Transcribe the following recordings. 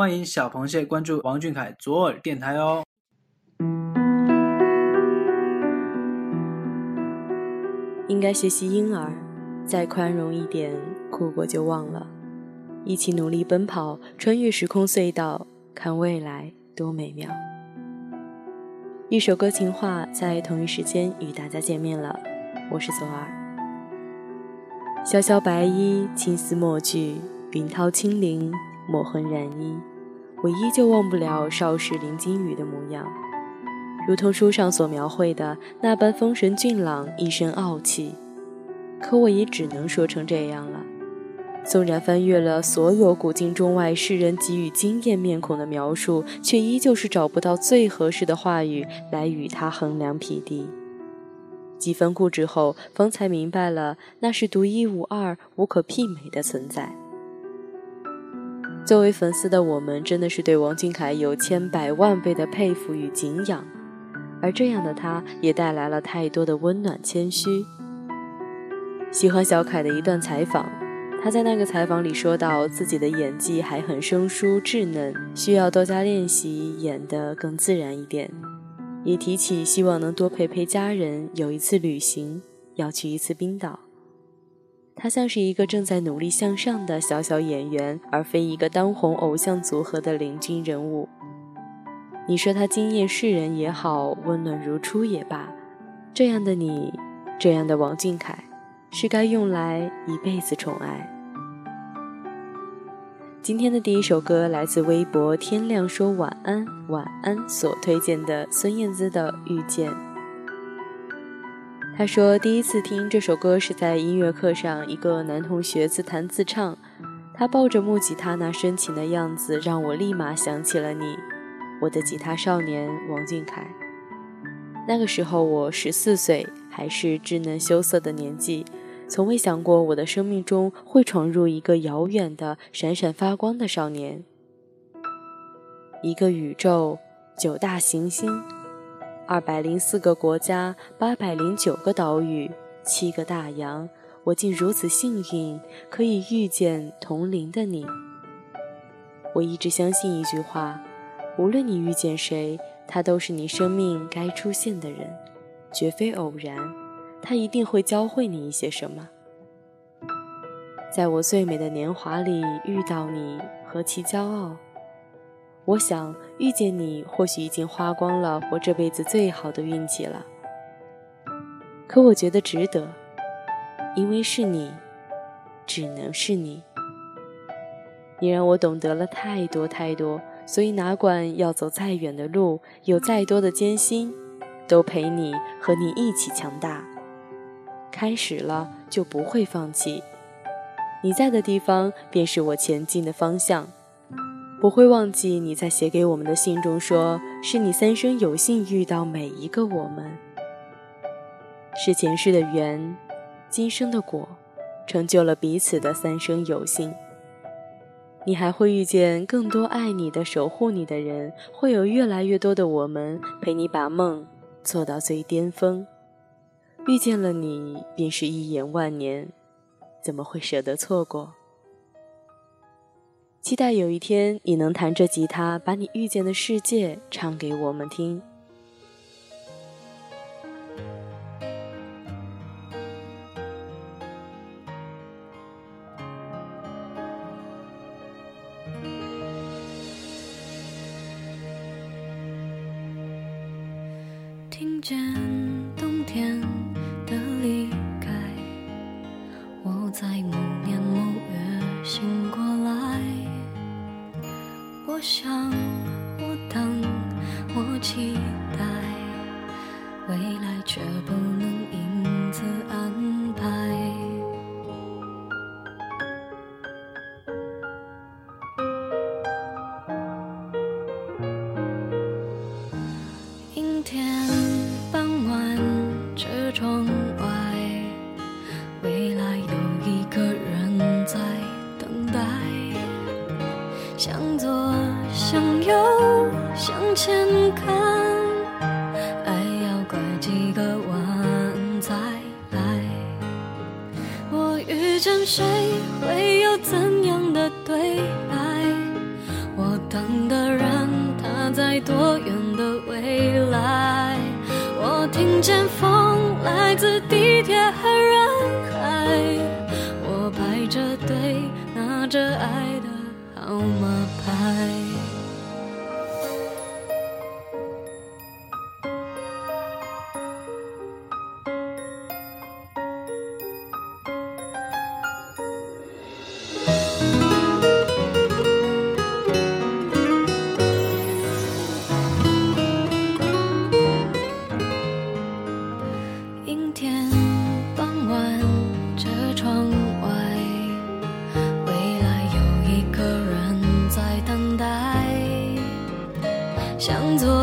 欢迎小螃蟹关注王俊凯左耳电台哦。应该学习婴儿，再宽容一点，哭过就忘了。一起努力奔跑，穿越时空隧道，看未来多美妙。一首歌情话，在同一时间与大家见面了。我是左耳。潇潇白衣，青丝墨炬，云涛轻灵，墨痕染衣。我依旧忘不了少时林惊羽的模样，如同书上所描绘的那般风神俊朗，一身傲气。可我也只能说成这样了。纵然翻阅了所有古今中外世人给予惊艳面孔的描述，却依旧是找不到最合适的话语来与他衡量匹敌。几番固执后，方才明白了，那是独一无二、无可媲美的存在。作为粉丝的我们，真的是对王俊凯有千百万倍的佩服与敬仰，而这样的他，也带来了太多的温暖谦虚。喜欢小凯的一段采访，他在那个采访里说到自己的演技还很生疏稚嫩，需要多加练习，演得更自然一点。也提起希望能多陪陪家人，有一次旅行，要去一次冰岛。他像是一个正在努力向上的小小演员，而非一个当红偶像组合的领军人物。你说他惊艳世人也好，温暖如初也罢，这样的你，这样的王俊凯，是该用来一辈子宠爱。今天的第一首歌来自微博“天亮说晚安晚安”所推荐的孙燕姿的《遇见》。他说：“第一次听这首歌是在音乐课上，一个男同学自弹自唱，他抱着木吉他那深情的样子，让我立马想起了你，我的吉他少年王俊凯。那个时候我十四岁，还是稚嫩羞涩的年纪，从未想过我的生命中会闯入一个遥远的、闪闪发光的少年。一个宇宙，九大行星。”二百零四个国家，八百零九个岛屿，七个大洋，我竟如此幸运，可以遇见同龄的你。我一直相信一句话：无论你遇见谁，他都是你生命该出现的人，绝非偶然。他一定会教会你一些什么。在我最美的年华里遇到你，何其骄傲！我想遇见你，或许已经花光了我这辈子最好的运气了。可我觉得值得，因为是你，只能是你。你让我懂得了太多太多，所以哪管要走再远的路，有再多的艰辛，都陪你和你一起强大。开始了就不会放弃，你在的地方便是我前进的方向。不会忘记你在写给我们的信中说：“是你三生有幸遇到每一个我们，是前世的缘，今生的果，成就了彼此的三生有幸。你还会遇见更多爱你的、守护你的人，会有越来越多的我们陪你把梦做到最巅峰。遇见了你，便是一眼万年，怎么会舍得错过？”期待有一天，你能弹着吉他，把你遇见的世界唱给我们听。向左。向右，向前看，爱要拐几个弯才来。我遇见谁，会有怎样的对白？我等的人，他在多远的未来？我听见风向左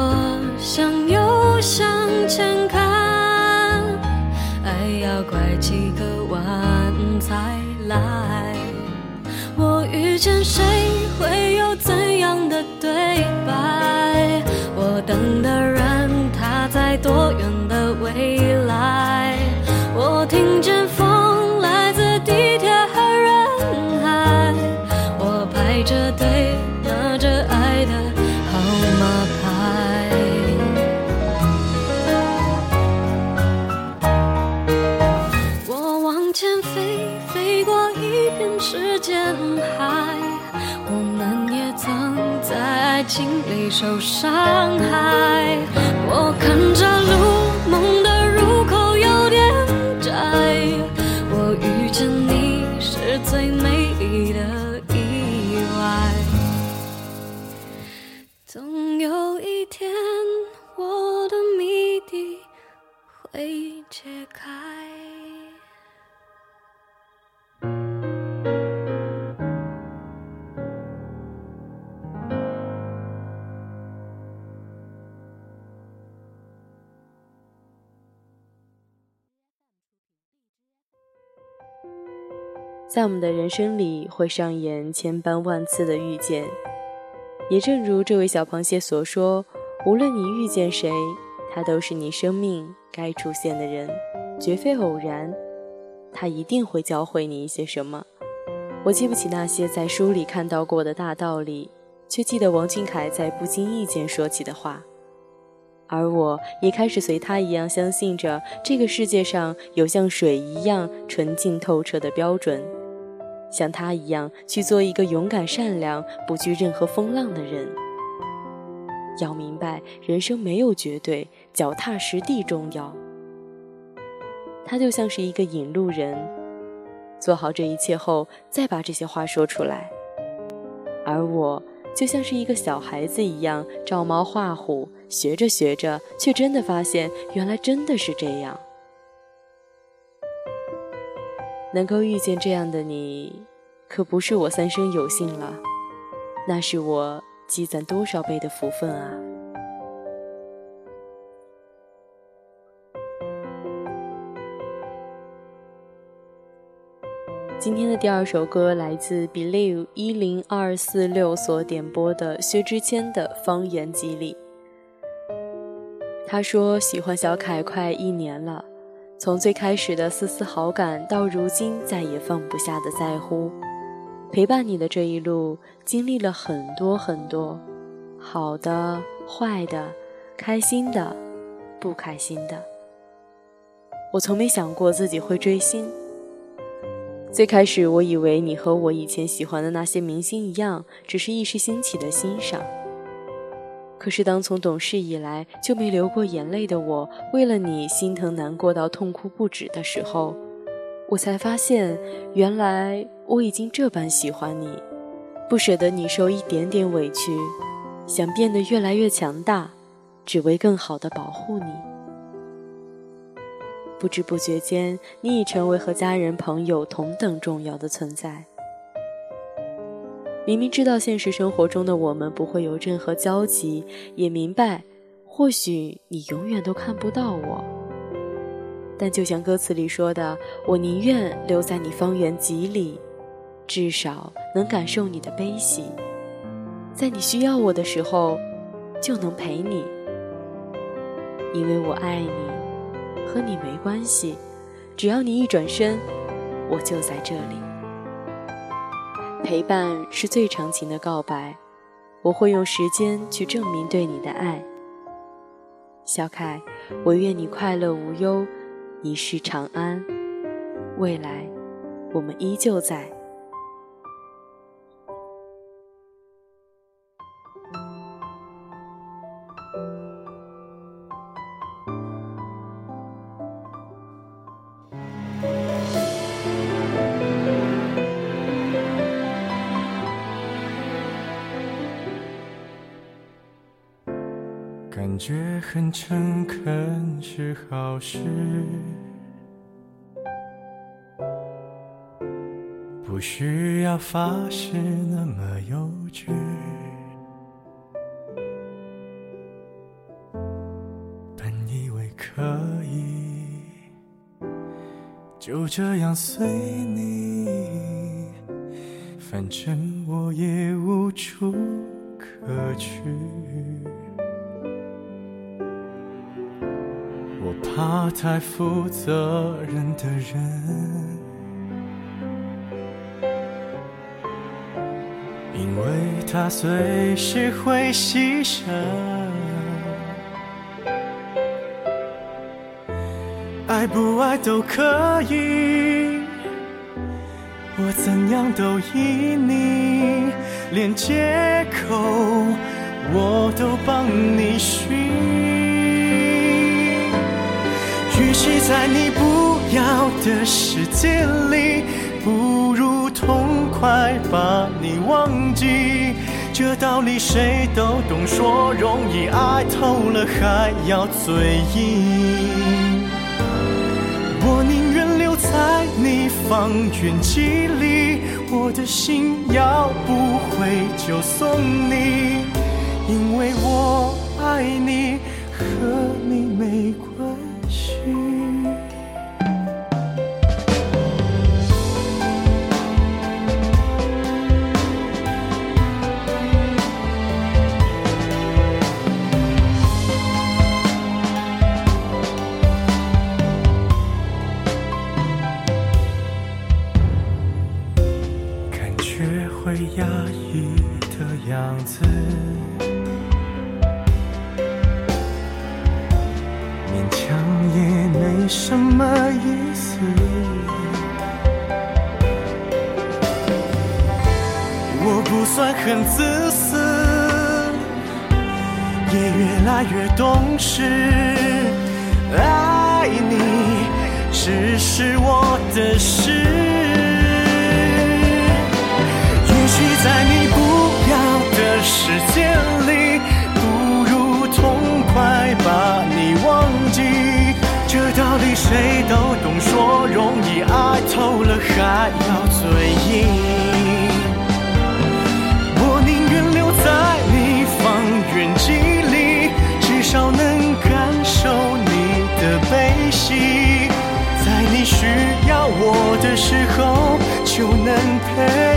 在我们的人生里，会上演千般万次的遇见。也正如这位小螃蟹所说，无论你遇见谁，他都是你生命该出现的人，绝非偶然。他一定会教会你一些什么。我记不起那些在书里看到过的大道理，却记得王俊凯在不经意间说起的话。而我也开始随他一样，相信着这个世界上有像水一样纯净透彻的标准。像他一样去做一个勇敢、善良、不惧任何风浪的人。要明白，人生没有绝对，脚踏实地重要。他就像是一个引路人，做好这一切后，再把这些话说出来。而我就像是一个小孩子一样，照猫画虎，学着学着，却真的发现，原来真的是这样。能够遇见这样的你，可不是我三生有幸了，那是我积攒多少倍的福分啊！今天的第二首歌来自 Believe 一零二四六所点播的薛之谦的《方言激励》。他说喜欢小凯快一年了。从最开始的丝丝好感，到如今再也放不下的在乎，陪伴你的这一路，经历了很多很多，好的、坏的、开心的、不开心的。我从没想过自己会追星。最开始，我以为你和我以前喜欢的那些明星一样，只是一时兴起的欣赏。可是，当从懂事以来就没流过眼泪的我，为了你心疼难过到痛哭不止的时候，我才发现，原来我已经这般喜欢你，不舍得你受一点点委屈，想变得越来越强大，只为更好的保护你。不知不觉间，你已成为和家人朋友同等重要的存在。明明知道现实生活中的我们不会有任何交集，也明白，或许你永远都看不到我。但就像歌词里说的，我宁愿留在你方圆几里，至少能感受你的悲喜，在你需要我的时候，就能陪你。因为我爱你，和你没关系，只要你一转身，我就在这里。陪伴是最长情的告白，我会用时间去证明对你的爱。小凯，我愿你快乐无忧，一世长安。未来，我们依旧在。感觉很诚恳是好事，不需要发誓那么幼稚。本以为可以就这样随你，反正我也无处可去。我怕太负责任的人，因为他随时会牺牲。爱不爱都可以，我怎样都依你，连借口我都帮你寻。与其在你不要的世界里，不如痛快把你忘记。这道理谁都懂，说容易，爱透了还要嘴硬。我宁愿留在你方圆几里，我的心要不回就送你，因为我爱你，和你没关自私，也越来越懂事。爱你只是我的事。也许在你不要的时间里，不如痛快把你忘记。这道理谁都懂，说容易，爱透了还要嘴硬。就能陪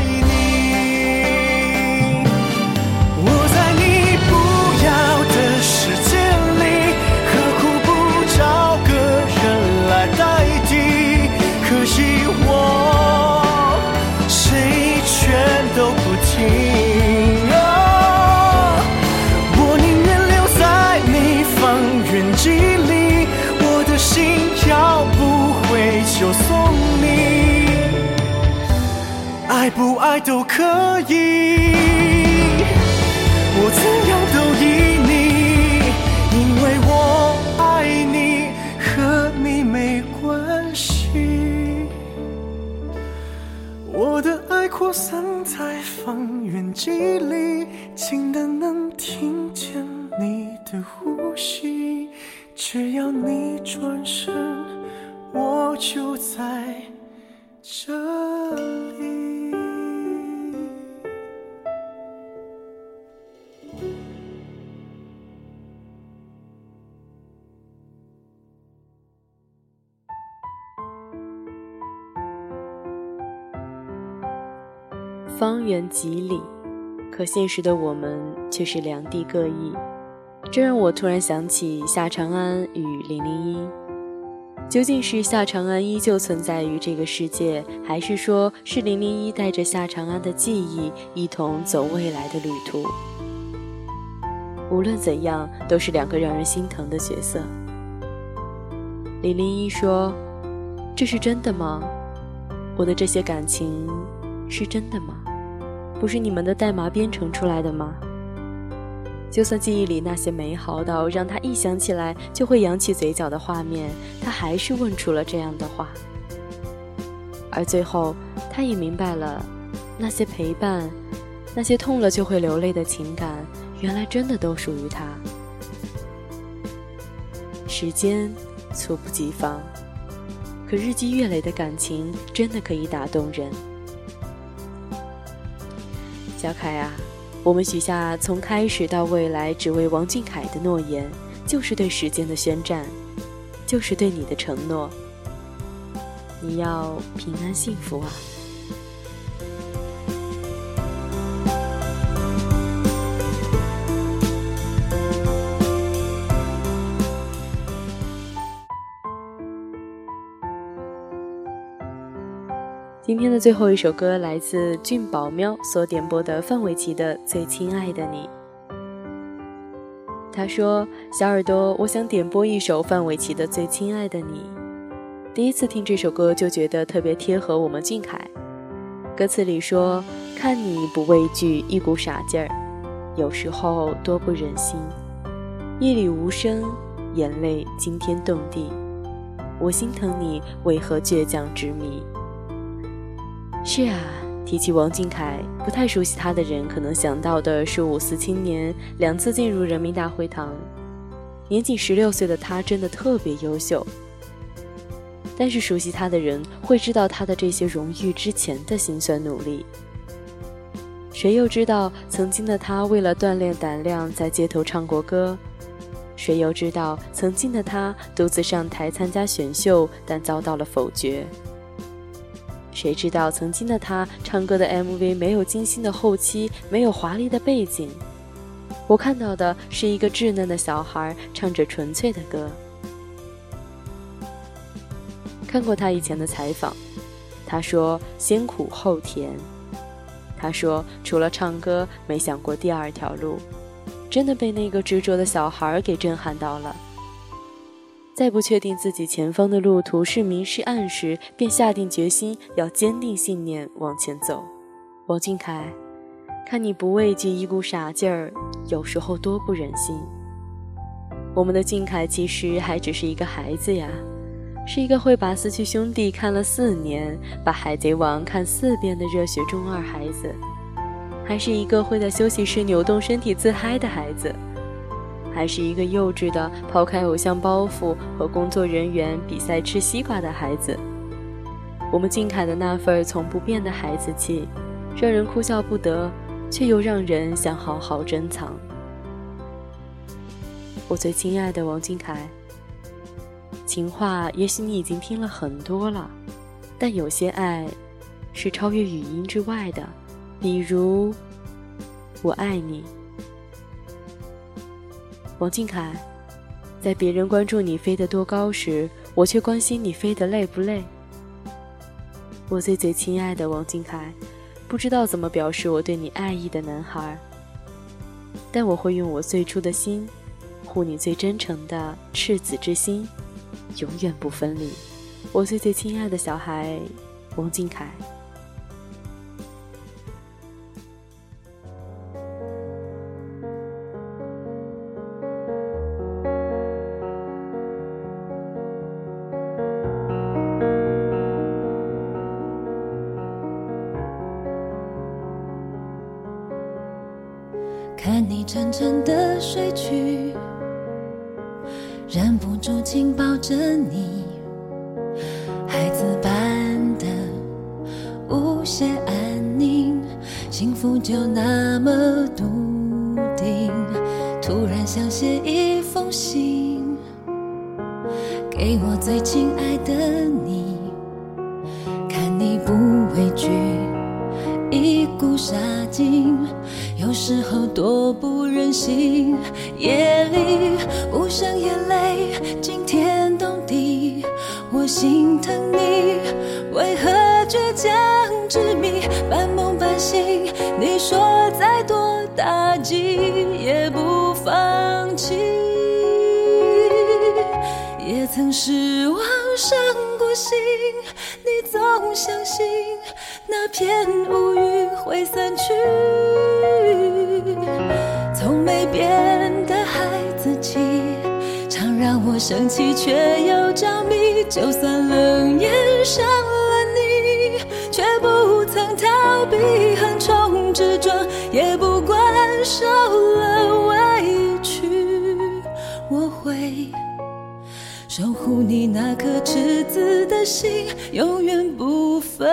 里，近的能听见你的呼吸。只要你转身，我就在这里。方圆几里，可现实的我们却是两地各异。这让我突然想起夏长安与零零一，究竟是夏长安依旧存在于这个世界，还是说是零零一带着夏长安的记忆一同走未来的旅途？无论怎样，都是两个让人心疼的角色。李林一说：“这是真的吗？我的这些感情是真的吗？不是你们的代码编程出来的吗？”就算记忆里那些美好到让他一想起来就会扬起嘴角的画面，他还是问出了这样的话。而最后，他也明白了，那些陪伴，那些痛了就会流泪的情感，原来真的都属于他。时间猝不及防，可日积月累的感情真的可以打动人。小凯啊，我们许下从开始到未来只为王俊凯的诺言，就是对时间的宣战，就是对你的承诺。你要平安幸福啊！今天的最后一首歌来自俊宝喵所点播的范玮琪的《最亲爱的你》。他说：“小耳朵，我想点播一首范玮琪的《最亲爱的你》。”第一次听这首歌就觉得特别贴合我们俊凯，歌词里说：“看你不畏惧，一股傻劲儿，有时候多不忍心。夜里无声，眼泪惊天动地，我心疼你，为何倔强执迷？”是啊，提起王俊凯，不太熟悉他的人可能想到的是五四青年，两次进入人民大会堂。年仅十六岁的他真的特别优秀。但是熟悉他的人会知道他的这些荣誉之前的辛酸努力。谁又知道曾经的他为了锻炼胆量在街头唱过歌？谁又知道曾经的他独自上台参加选秀，但遭到了否决？谁知道曾经的他唱歌的 MV 没有精心的后期，没有华丽的背景？我看到的是一个稚嫩的小孩唱着纯粹的歌。看过他以前的采访，他说先苦后甜。他说除了唱歌，没想过第二条路，真的被那个执着的小孩给震撼到了。在不确定自己前方的路途是明是暗时，便下定决心要坚定信念往前走。王俊凯，看你不畏惧一股傻劲儿，有时候多不忍心。我们的俊凯其实还只是一个孩子呀。是一个会把《四驱兄弟》看了四年，把《海贼王》看四遍的热血中二孩子，还是一个会在休息室扭动身体自嗨的孩子，还是一个幼稚的抛开偶像包袱和工作人员比赛吃西瓜的孩子。我们俊凯的那份从不变的孩子气，让人哭笑不得，却又让人想好好珍藏。我最亲爱的王俊凯。情话，也许你已经听了很多了，但有些爱是超越语音之外的，比如“我爱你”。王俊凯，在别人关注你飞得多高时，我却关心你飞得累不累。我最最亲爱的王俊凯，不知道怎么表示我对你爱意的男孩，但我会用我最初的心，护你最真诚的赤子之心。永远不分离，我最最亲爱的小孩，王俊凯。紧抱着你，孩子般的无限安宁，幸福就那么笃定。突然想写一封信，给我最亲爱执迷，半梦半醒。你说再多打击也不放弃，也曾失望伤过心，你总相信那片乌云会散去，从没变的孩子气。常让我生气，却又着迷。就算冷眼伤了。逃避横冲直撞，也不管受了委屈，我会。守护你那颗赤子的心，永远不分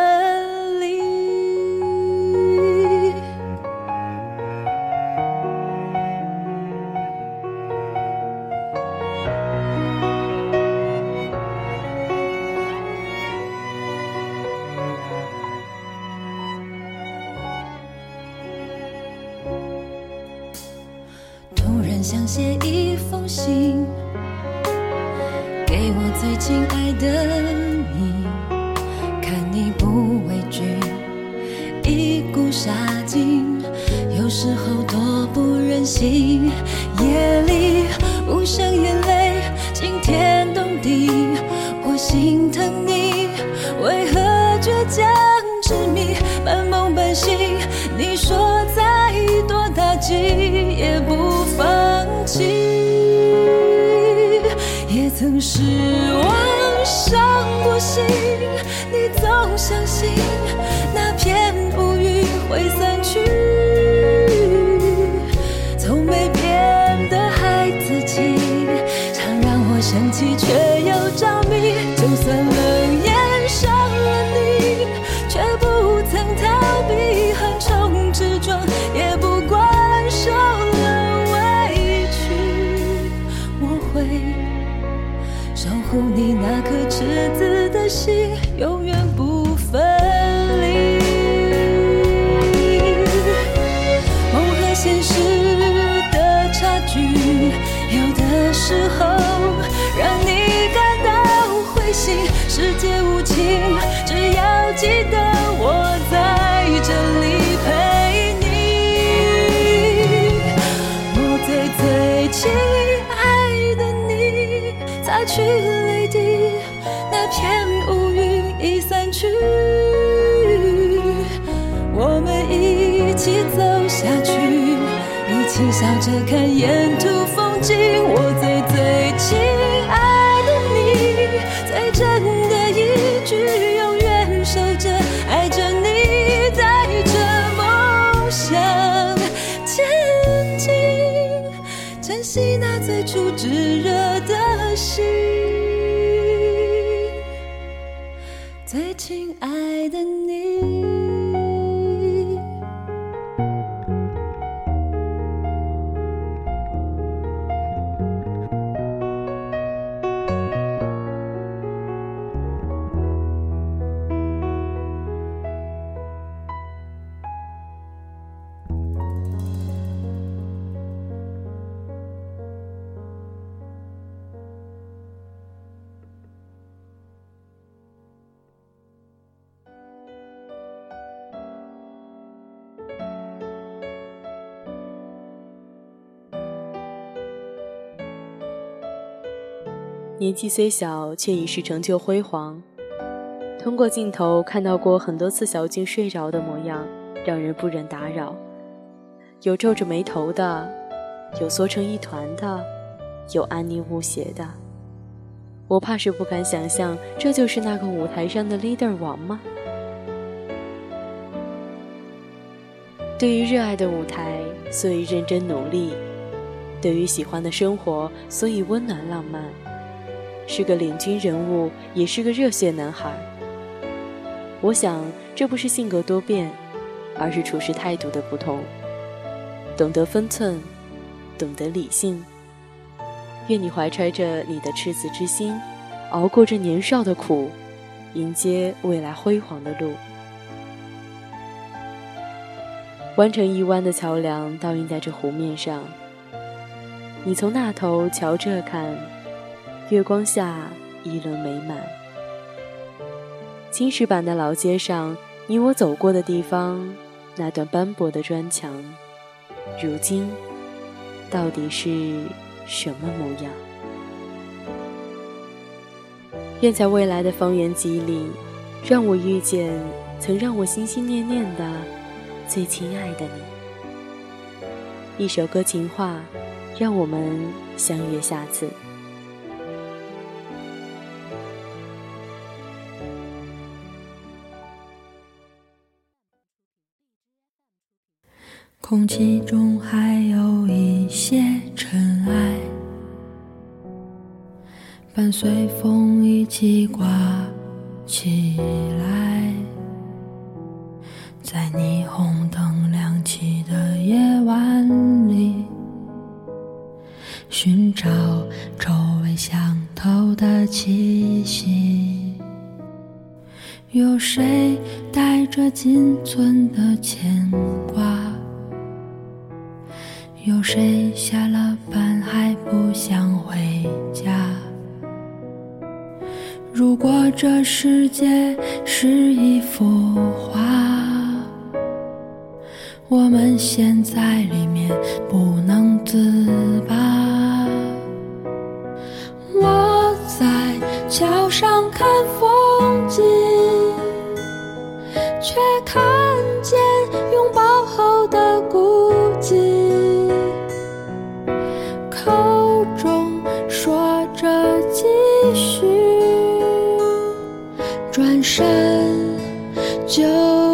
写一封信。给我最亲爱的你，看你不畏惧，一股杀劲，有时候多不忍心。失望伤过心，你总相信那片乌云会散去。从没变的孩子气，常让我生气却又着迷。看沿途风景。我最年纪虽小，却已是成就辉煌。通过镜头看到过很多次小静睡着的模样，让人不忍打扰。有皱着眉头的，有缩成一团的，有安宁无邪的。我怕是不敢想象，这就是那个舞台上的 leader 王吗？对于热爱的舞台，所以认真努力；对于喜欢的生活，所以温暖浪漫。是个领军人物，也是个热血男孩。我想，这不是性格多变，而是处事态度的不同。懂得分寸，懂得理性。愿你怀揣着你的赤子之心，熬过这年少的苦，迎接未来辉煌的路。弯成一弯的桥梁倒映在这湖面上，你从那头瞧这看。月光下，一轮美满。青石板的老街上，你我走过的地方，那段斑驳的砖墙，如今到底是什么模样？愿在未来的方圆几里，让我遇见曾让我心心念念的最亲爱的你。一首歌情话，让我们相约下次。空气中还有一些尘埃，伴随风一起刮起来，在霓虹灯亮起的夜晚里，寻找周围相投的气息。有谁带着仅存的牵挂？有谁下了班还不想回家？如果这世界是一幅画，我们陷在里面不能自拔。我在桥上看风景，却看着继续转身就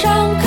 上